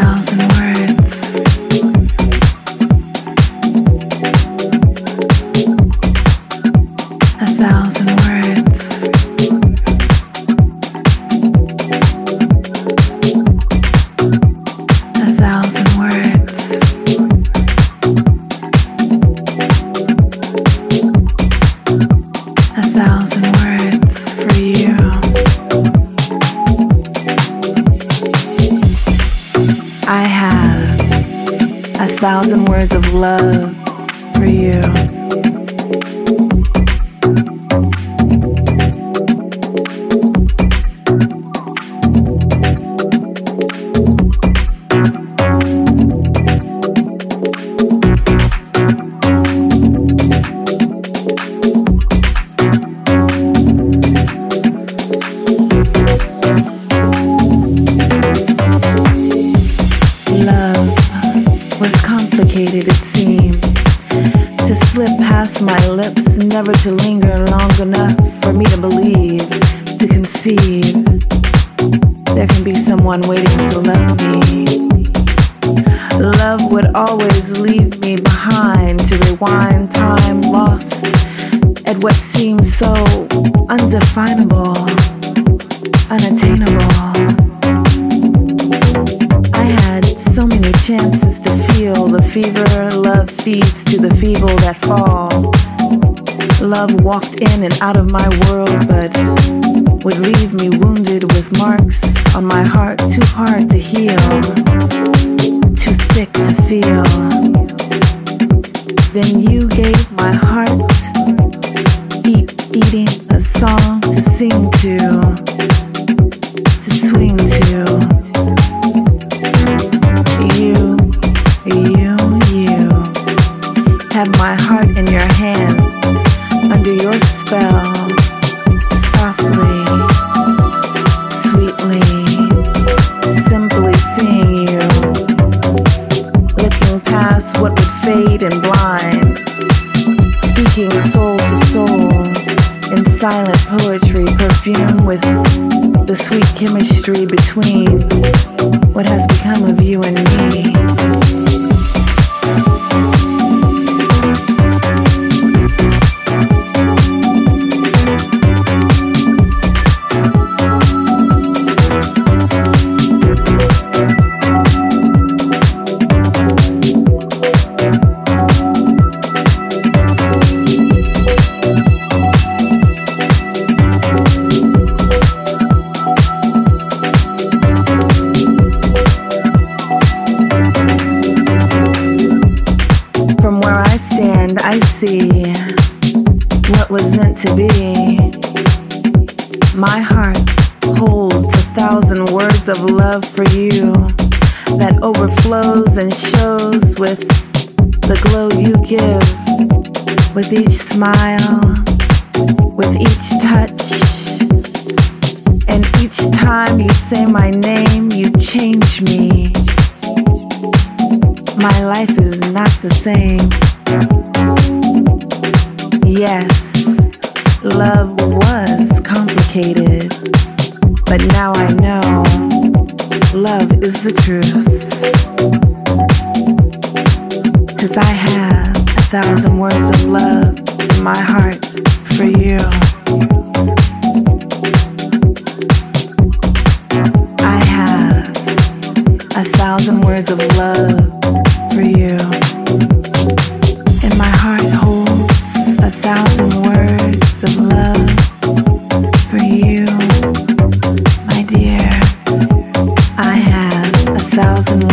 thousand thousand words of love for you. slip past my lips, never to linger long enough for me to believe, to conceive. There can be someone waiting to love me. Love would always leave me behind to rewind time lost at what seems so undefinable, unattainable. fever, love feeds to the feeble that fall. Love walked in and out of my world, but would leave me wounded with marks on my heart too hard to heal, too thick to feel. Then you gave my heart, beat beating a song your spell softly, sweetly, simply seeing you, looking past what would fade and blind, speaking soul to soul in silent poetry, perfumed with the sweet chemistry between what has become of you and me. to be. My heart holds a thousand words of love for you that overflows and shows with the glow you give, with each smile, with each touch. And each time you say my name, you change me. My life is not the same. Yes. Love was complicated, but now I know love is the truth. Cause I have a thousand words of love in my heart for you. I have a thousand words of love. thousand